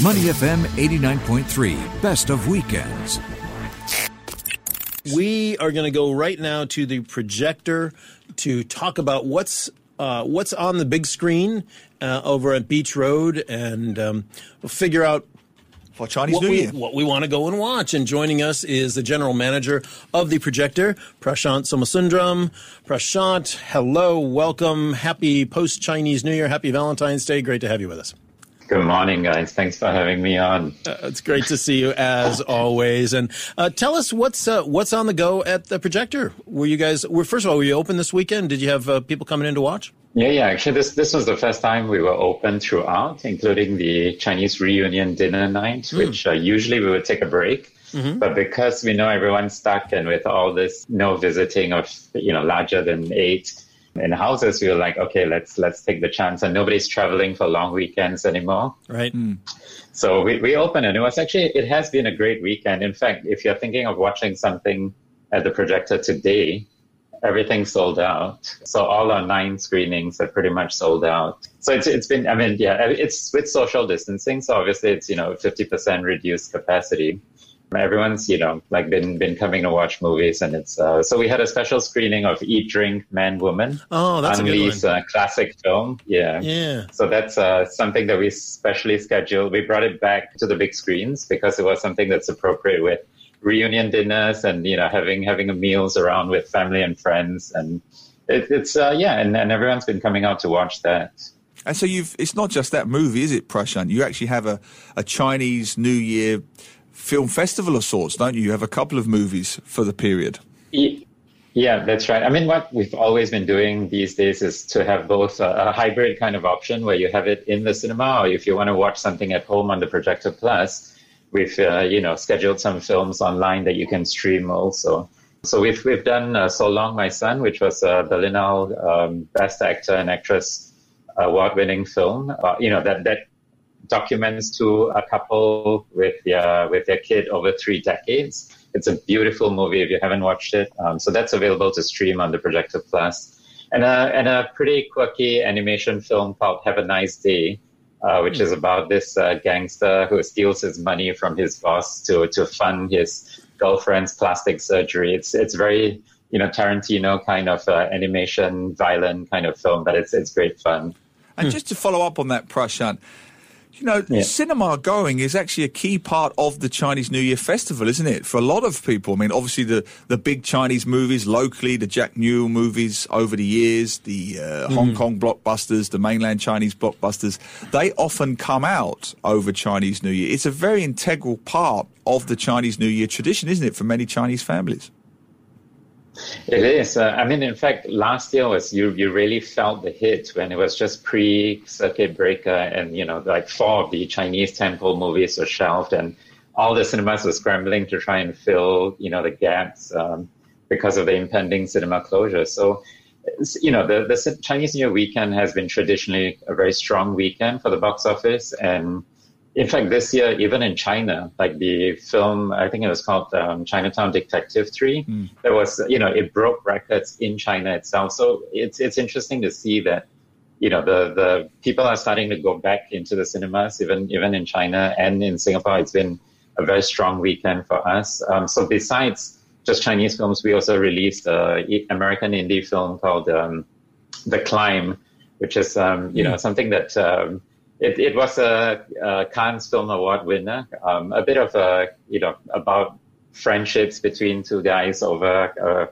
Money FM 89.3, best of weekends. We are going to go right now to the projector to talk about what's uh, what's on the big screen uh, over at Beach Road, and um, we'll figure out for Chinese what New we, Year. what we want to go and watch. And joining us is the general manager of the projector, Prashant Somasundaram. Prashant, hello, welcome, happy post Chinese New Year, happy Valentine's Day. Great to have you with us. Good morning, guys. Thanks for having me on. Uh, it's great to see you as always. And uh, tell us what's uh, what's on the go at the projector. Were you guys? Were first of all, were you open this weekend? Did you have uh, people coming in to watch? Yeah, yeah. Actually, this this was the first time we were open throughout, including the Chinese reunion dinner night, mm. which uh, usually we would take a break. Mm-hmm. But because we know everyone's stuck and with all this no visiting of you know larger than eight in houses, we were like, okay, let's let's take the chance. And nobody's traveling for long weekends anymore. Right. Mm. So we, we opened and it was actually it has been a great weekend. In fact, if you're thinking of watching something at the projector today, everything sold out. So all our nine screenings are pretty much sold out. So it's it's been I mean, yeah, it's with social distancing, so obviously it's, you know, fifty percent reduced capacity everyone's you know like been been coming to watch movies and it's uh, so we had a special screening of eat drink man woman oh that's Ang a Lee's uh, classic film. Yeah. Yeah. So that's uh, something that we specially scheduled. We brought it back to the big screens because it was something that's appropriate with reunion dinners and you know having having meals around with family and friends and it, it's uh, yeah and, and everyone's been coming out to watch that. And so you've it's not just that movie is it prashant? You actually have a, a chinese new year film festival of sorts, don't you? You have a couple of movies for the period. Yeah, that's right. I mean, what we've always been doing these days is to have both a, a, hybrid kind of option where you have it in the cinema, or if you want to watch something at home on the Projector Plus, we've uh, you know scheduled some films online that you can stream also. So we've we've done uh, So Long My Son, which was the Berlinale um, Best Actor and Actress award-winning film. Uh, you know that that documents to a couple with their with their kid over three decades. It's a beautiful movie if you haven't watched it. Um, so that's available to stream on the Projector Plus. And a, and a pretty quirky animation film called Have a Nice Day, uh, which is about this uh, gangster who steals his money from his boss to, to fund his girlfriend's plastic surgery. It's, it's very, you know, Tarantino kind of uh, animation, violent kind of film, but it's, it's great fun. And just to follow up on that, Prashant, you know, yeah. cinema going is actually a key part of the Chinese New Year festival, isn't it? For a lot of people. I mean, obviously the, the big Chinese movies locally, the Jack Neo movies over the years, the uh, mm. Hong Kong blockbusters, the mainland Chinese blockbusters, they often come out over Chinese New Year. It's a very integral part of the Chinese New Year tradition, isn't it, for many Chinese families? It is. Uh, I mean, in fact, last year was you you really felt the hit when it was just pre circuit breaker, and you know, like four of the Chinese temple movies were shelved, and all the cinemas were scrambling to try and fill you know the gaps um, because of the impending cinema closure. So. You know, the, the Chinese New Year weekend has been traditionally a very strong weekend for the box office, and in fact, this year, even in China, like the film, I think it was called um, Chinatown Detective 3, mm. there was, you know, it broke records in China itself. So it's, it's interesting to see that, you know, the, the people are starting to go back into the cinemas, even, even in China and in Singapore. It's been a very strong weekend for us. Um, so besides just Chinese films, we also released an American indie film called um, The Climb, which is, um, you mm. know, something that, um, it, it was a, a Cannes Film Award winner. Um, a bit of a, you know, about friendships between two guys over uh,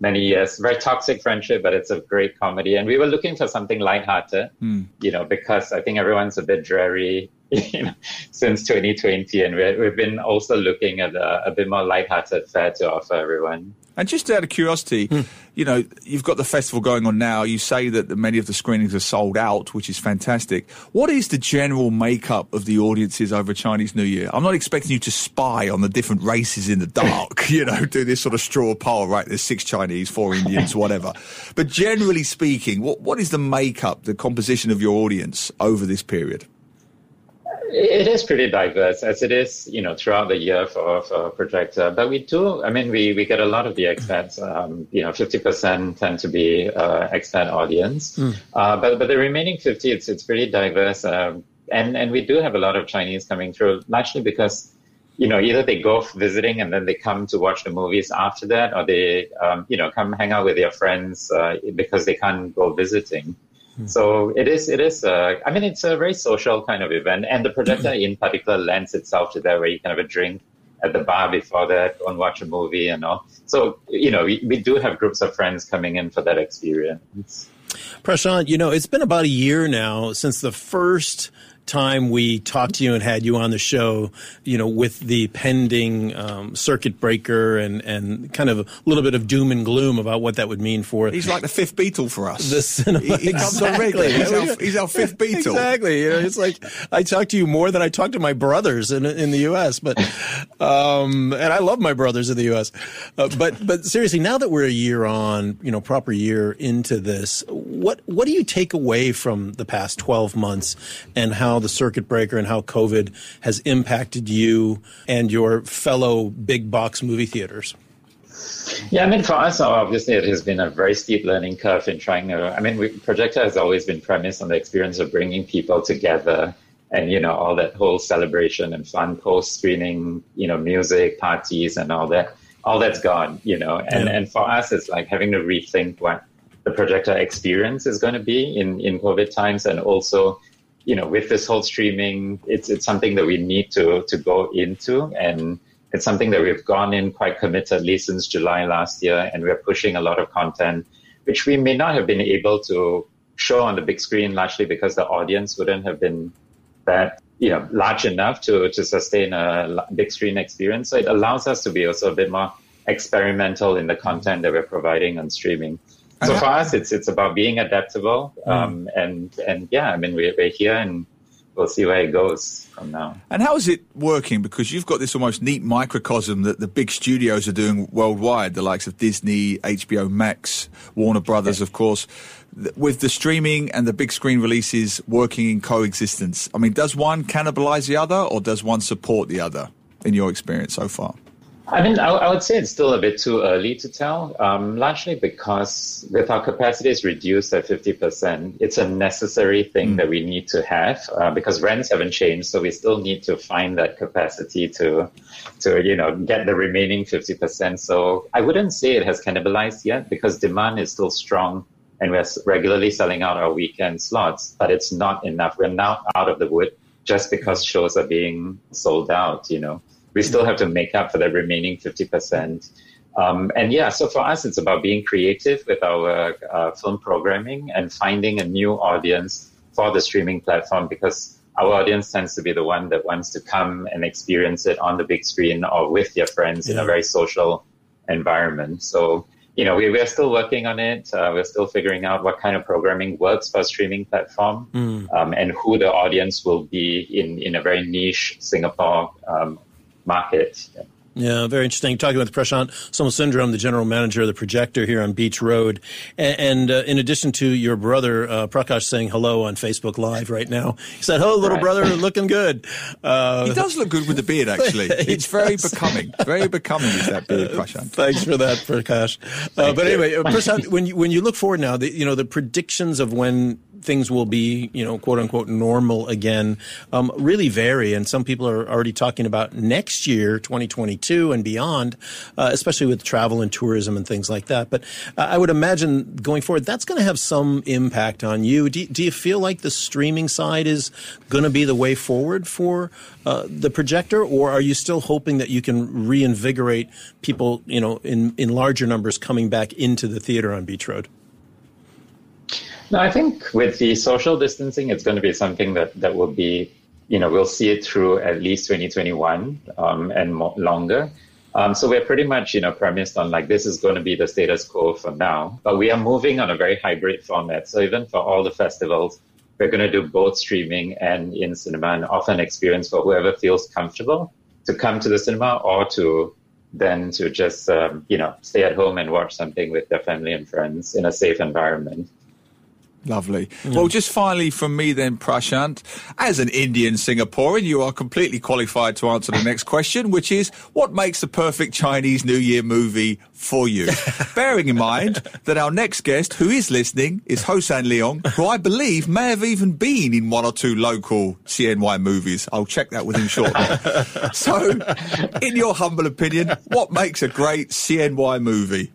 many years. Very toxic friendship, but it's a great comedy. And we were looking for something lighthearted, mm. you know, because I think everyone's a bit dreary you know, since 2020. And we have been also looking at a, a bit more lighthearted fare to offer everyone. And just out of curiosity, mm. you know, you've got the festival going on now. You say that many of the screenings are sold out, which is fantastic. What is the general makeup of the audiences over Chinese New Year? I'm not expecting you to spy on the different races in the dark, you know, do this sort of straw poll, right? There's six Chinese, four Indians, whatever. But generally speaking, what, what is the makeup, the composition of your audience over this period? It is pretty diverse, as it is, you know, throughout the year for, for Projector. But we do, I mean, we, we get a lot of the expats, um, you know, 50% tend to be uh, expat audience. Mm. Uh, but, but the remaining 50, it's, it's pretty diverse. Um, and and we do have a lot of Chinese coming through, largely because you know either they go visiting and then they come to watch the movies after that, or they um, you know come hang out with their friends uh, because they can't go visiting. Hmm. So it is it is uh, I mean it's a very social kind of event, and the projector in particular lends itself to that, where you can have a drink at the bar before that, go and watch a movie and all. So you know we, we do have groups of friends coming in for that experience. Prashant, you know, it's been about a year now since the first time we talked to you and had you on the show, you know, with the pending um, circuit breaker and, and kind of a little bit of doom and gloom about what that would mean for. He's like the fifth Beatle for us. The cinema. He, he exactly. He's our, he's our, fifth Beatle. Exactly. You know, it's like I talk to you more than I talk to my brothers in in the U.S. But um, and I love my brothers in the U.S. Uh, but but seriously, now that we're a year on, you know, proper year into this, what what do you take away from the past twelve months and how how the circuit breaker and how COVID has impacted you and your fellow big box movie theaters? Yeah, I mean, for us, obviously, it has been a very steep learning curve in trying to. I mean, we, Projector has always been premised on the experience of bringing people together and, you know, all that whole celebration and fun post screening, you know, music, parties, and all that. All that's gone, you know. And, yeah. and for us, it's like having to rethink what the projector experience is going to be in, in COVID times and also you know, with this whole streaming, it's it's something that we need to to go into, and it's something that we've gone in quite committedly since July last year, and we're pushing a lot of content, which we may not have been able to show on the big screen, largely because the audience wouldn't have been that you know large enough to to sustain a big screen experience. So it allows us to be also a bit more experimental in the content that we're providing on streaming. So for us, it's it's about being adaptable, hmm. um, and and yeah, I mean we're, we're here and we'll see where it goes from now. And how is it working? Because you've got this almost neat microcosm that the big studios are doing worldwide, the likes of Disney, HBO Max, Warner Brothers, of course, with the streaming and the big screen releases working in coexistence. I mean, does one cannibalize the other, or does one support the other? In your experience so far? I mean, I, I, would say it's still a bit too early to tell, um, largely because with our capacities reduced at 50%, it's a necessary thing mm. that we need to have uh, because rents haven't changed. So we still need to find that capacity to, to, you know, get the remaining 50%. So I wouldn't say it has cannibalized yet because demand is still strong and we're regularly selling out our weekend slots, but it's not enough. We're now out of the wood just because shows are being sold out, you know we still have to make up for the remaining 50%. Um, and yeah, so for us, it's about being creative with our uh, film programming and finding a new audience for the streaming platform because our audience tends to be the one that wants to come and experience it on the big screen or with their friends yeah. in a very social environment. So, you know, we, we're still working on it. Uh, we're still figuring out what kind of programming works for a streaming platform mm. um, and who the audience will be in, in a very niche Singapore um, market. Yeah, very interesting. Talking with Prashant Somasundaram, the general manager of the projector here on Beach Road. And, and uh, in addition to your brother, uh, Prakash, saying hello on Facebook Live right now, he said, Hello, little right. brother, looking good. Uh, he does look good with the beard, actually. it's very becoming. Very becoming is that beard, Prashant. Thanks for that, Prakash. Uh, but anyway, uh, Prashant, when you, when you look forward now, the, you know, the predictions of when things will be, you know, quote unquote normal again, um, really vary. And some people are already talking about next year, 2022 and beyond, uh, especially with travel and tourism and things like that. But I would imagine going forward, that's going to have some impact on you. Do, do you feel like the streaming side is going to be the way forward for uh, the projector, or are you still hoping that you can reinvigorate people, you know, in, in larger numbers coming back into the theater on Beach Road? No, I think with the social distancing, it's going to be something that, that will be, you know, we'll see it through at least 2021 um, and more, longer. Um, so we're pretty much, you know, premised on like this is going to be the status quo for now. But we are moving on a very hybrid format. So even for all the festivals, we're going to do both streaming and in cinema and offer an experience for whoever feels comfortable to come to the cinema or to then to just, um, you know, stay at home and watch something with their family and friends in a safe environment. Lovely. Mm. Well, just finally from me then, Prashant, as an Indian Singaporean, you are completely qualified to answer the next question, which is what makes the perfect Chinese New Year movie for you? Bearing in mind that our next guest, who is listening, is Hossan Leong, who I believe may have even been in one or two local CNY movies. I'll check that with him shortly. so, in your humble opinion, what makes a great CNY movie?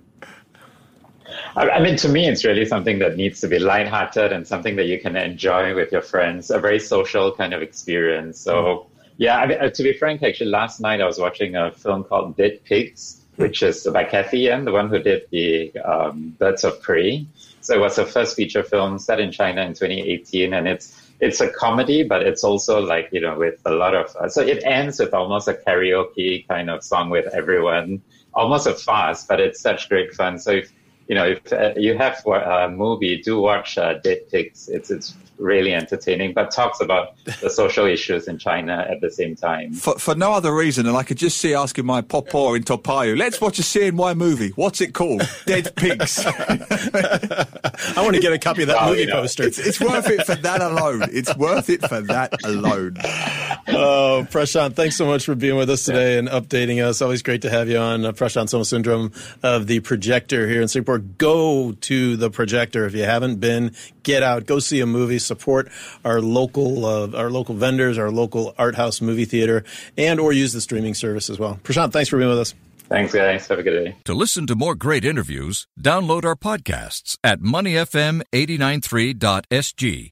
I mean, to me, it's really something that needs to be lighthearted and something that you can enjoy with your friends, a very social kind of experience. So, mm. yeah, I mean, uh, to be frank, actually, last night I was watching a film called Dead Pigs, which is by Cathy Yan, the one who did the um, Birds of Prey. So it was her first feature film set in China in 2018, and it's it's a comedy, but it's also like you know with a lot of uh, so it ends with almost a karaoke kind of song with everyone, almost a farce, but it's such great fun. So if you know, if uh, you have a movie, do watch uh, Dead Pigs. It's it's really entertaining, but talks about the social issues in China at the same time. For, for no other reason, and I could just see asking my papa in Toa Payoh, let's watch a CNY movie. What's it called? Dead Pigs. I want to get a copy of that movie you know, poster. It's, it's, worth it for that alone. It's worth it for that alone. Oh, Prashant, thanks so much for being with us today yeah. and updating us. Always great to have you on. Uh, Prashant Somasundaram of the Projector here in Singapore. Go to the Projector if you haven't been. Get out. Go see a movie support our local uh, our local vendors, our local art house movie theater, and or use the streaming service as well. Prashant, thanks for being with us. Thanks, guys. Have a good day. To listen to more great interviews, download our podcasts at moneyfm893.sg